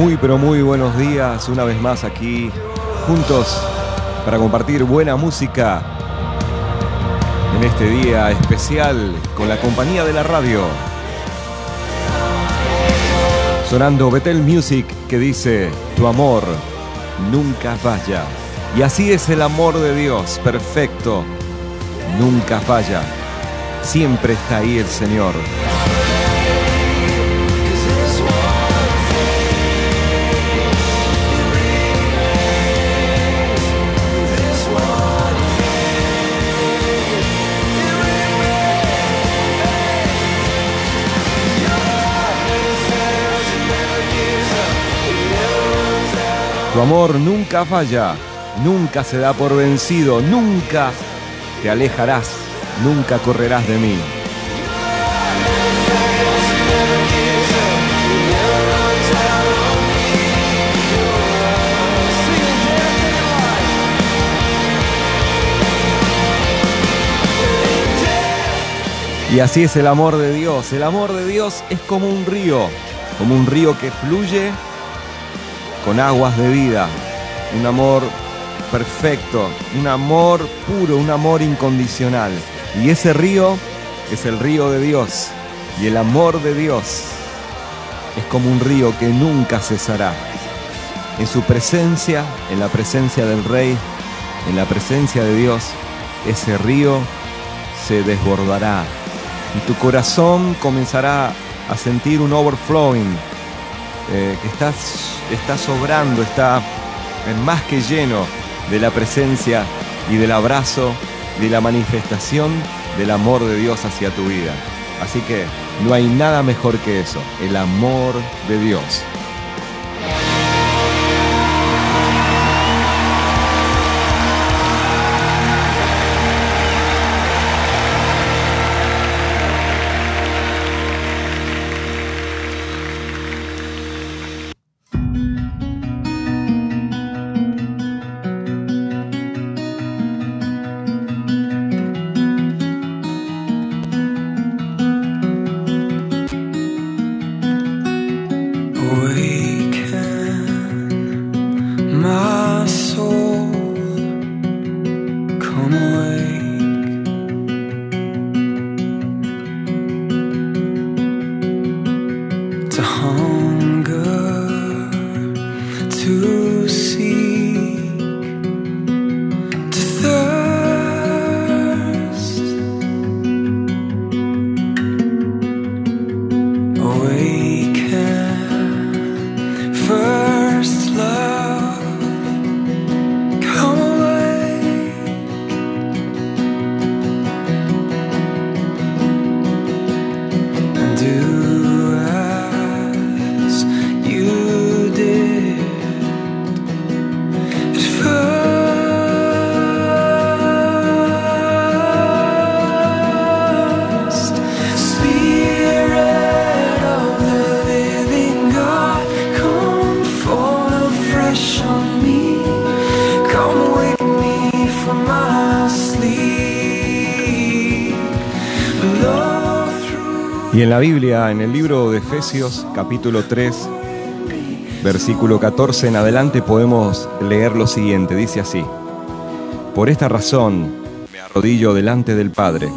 Muy pero muy buenos días, una vez más aquí juntos para compartir buena música en este día especial con la compañía de la radio. Sonando Betel Music que dice, tu amor nunca falla. Y así es el amor de Dios, perfecto, nunca falla. Siempre está ahí el Señor. Tu amor nunca falla, nunca se da por vencido, nunca te alejarás, nunca correrás de mí. Y así es el amor de Dios. El amor de Dios es como un río, como un río que fluye con aguas de vida. Un amor perfecto, un amor puro, un amor incondicional. Y ese río es el río de Dios. Y el amor de Dios es como un río que nunca cesará. En su presencia, en la presencia del Rey, en la presencia de Dios, ese río se desbordará. Y tu corazón comenzará a sentir un overflowing, eh, que está, está sobrando, está más que lleno de la presencia y del abrazo, de la manifestación del amor de Dios hacia tu vida. Así que no hay nada mejor que eso, el amor de Dios. away. Y en la Biblia, en el libro de Efesios capítulo 3, versículo 14 en adelante, podemos leer lo siguiente. Dice así, Por esta razón me arrodillo delante del Padre,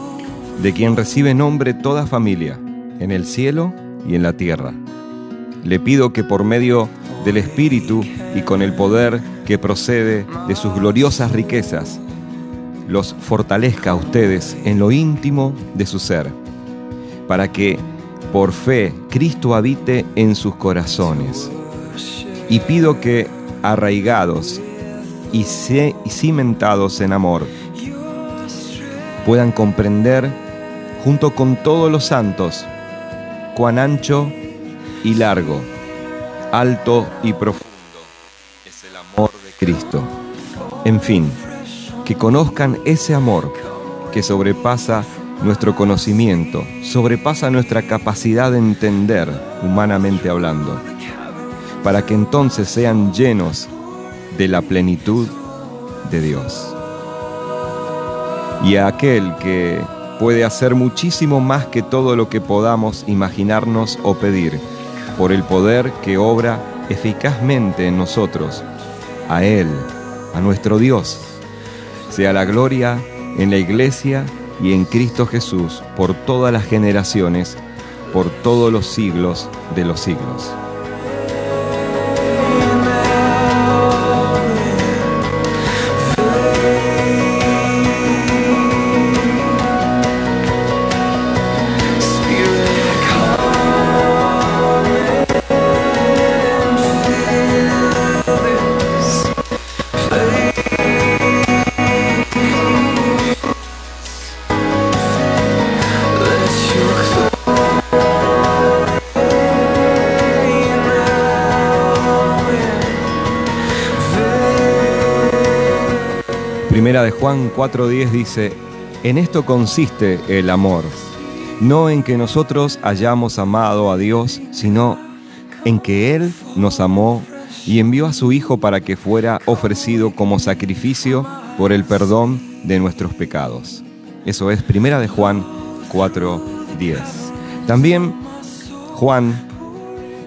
de quien recibe nombre toda familia, en el cielo y en la tierra. Le pido que por medio del Espíritu y con el poder que procede de sus gloriosas riquezas, los fortalezca a ustedes en lo íntimo de su ser para que por fe Cristo habite en sus corazones. Y pido que, arraigados y, cimentados en amor, puedan comprender, junto con todos los santos, cuán ancho y largo, alto y profundo es el amor de Cristo. En fin, que conozcan ese amor que sobrepasa nuestro conocimiento, sobrepasa nuestra capacidad de entender, humanamente hablando, para que entonces sean llenos de la plenitud de Dios. Y a aquel que puede hacer muchísimo más que todo lo que podamos imaginarnos o pedir, por el poder que obra eficazmente en nosotros, a Él, a nuestro Dios. Sea la gloria en la iglesia y en Cristo Jesús por todas las generaciones, por todos los siglos de los siglos. Primera de Juan 4:10 dice, en esto consiste el amor, no en que nosotros hayamos amado a Dios, sino en que Él nos amó y envió a su Hijo para que fuera ofrecido como sacrificio por el perdón de nuestros pecados. Eso es Primera de Juan 4:10. También Juan,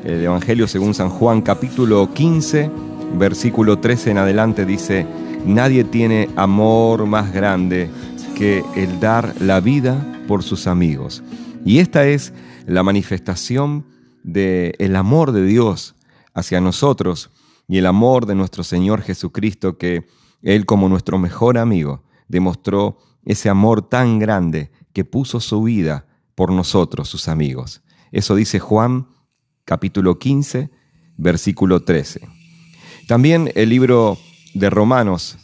el Evangelio según San Juan, capítulo 15, versículo 13 en adelante dice, nadie tiene amor más grande que el dar la vida por sus amigos. Y esta es la manifestación del amor de Dios hacia nosotros y el amor de nuestro Señor Jesucristo que Él como nuestro mejor amigo demostró ese amor tan grande que puso su vida por nosotros, sus amigos. Eso dice Juan capítulo 15, versículo 13. También el libro de Romanos,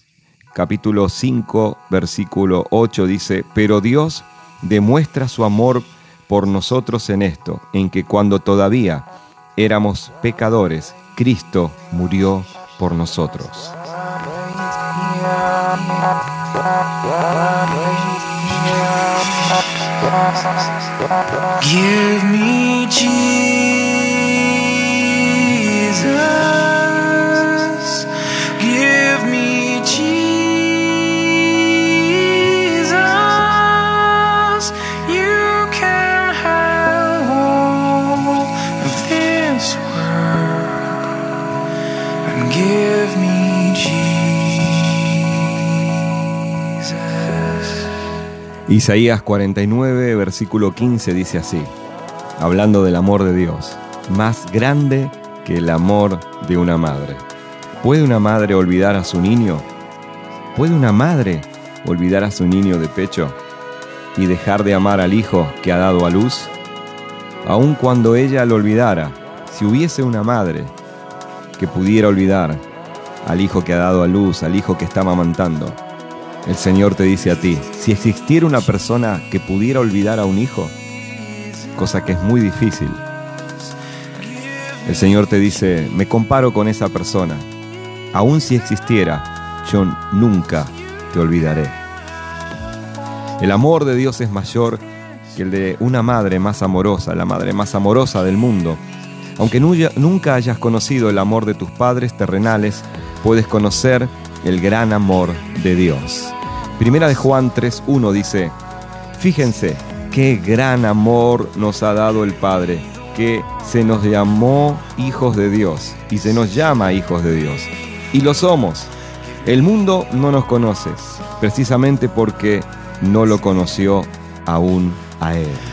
capítulo 5, versículo 8 dice, pero Dios demuestra su amor por nosotros en esto, en que cuando todavía éramos pecadores, Cristo murió por nosotros. Give me Jesus. Isaías 49, versículo 15 dice así, hablando del amor de Dios, más grande que el amor de una madre. ¿Puede una madre olvidar a su niño? ¿Puede una madre olvidar a su niño de pecho y dejar de amar al hijo que ha dado a luz? Aun cuando ella lo olvidara, si hubiese una madre que pudiera olvidar al hijo que ha dado a luz, al hijo que está amamantando, el Señor te dice a ti, si existiera una persona que pudiera olvidar a un hijo, cosa que es muy difícil, el Señor te dice, me comparo con esa persona, aun si existiera, yo nunca te olvidaré. El amor de Dios es mayor que el de una madre más amorosa, la madre más amorosa del mundo. Aunque nu- nunca hayas conocido el amor de tus padres terrenales, puedes conocer el gran amor de Dios. Primera de Juan 3.1 dice, Fíjense qué gran amor nos ha dado el Padre, que se nos llamó hijos de Dios y se nos llama hijos de Dios. Y lo somos. El mundo no nos conoce, precisamente porque no lo conoció aún a Él.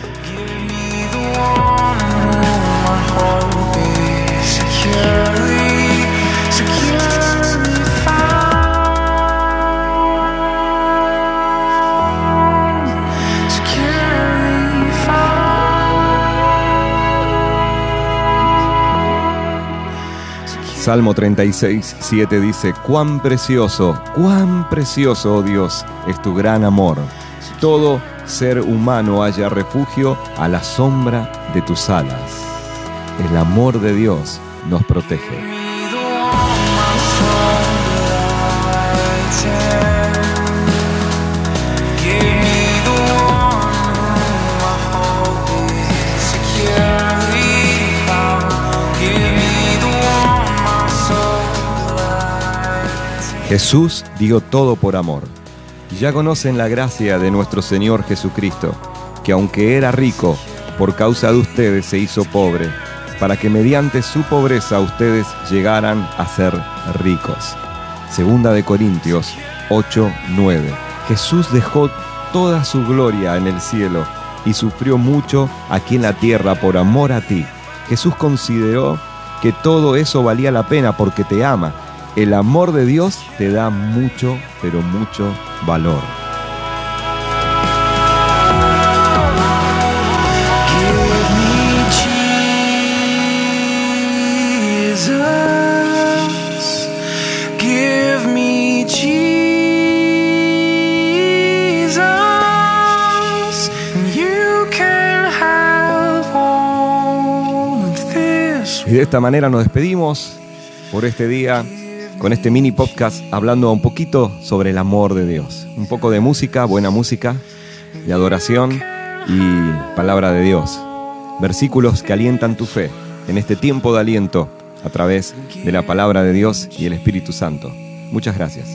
Salmo 36, 7 dice, cuán precioso, cuán precioso, oh Dios, es tu gran amor. Todo ser humano haya refugio a la sombra de tus alas. El amor de Dios nos protege. Jesús dio todo por amor. Ya conocen la gracia de nuestro Señor Jesucristo, que aunque era rico, por causa de ustedes se hizo pobre, para que mediante su pobreza ustedes llegaran a ser ricos. Segunda de Corintios 8, 9. Jesús dejó toda su gloria en el cielo y sufrió mucho aquí en la tierra por amor a ti. Jesús consideró que todo eso valía la pena porque te ama. El amor de Dios te da mucho, pero mucho valor. Y de esta manera nos despedimos por este día con este mini podcast hablando un poquito sobre el amor de Dios. Un poco de música, buena música, de adoración y palabra de Dios. Versículos que alientan tu fe en este tiempo de aliento a través de la palabra de Dios y el Espíritu Santo. Muchas gracias.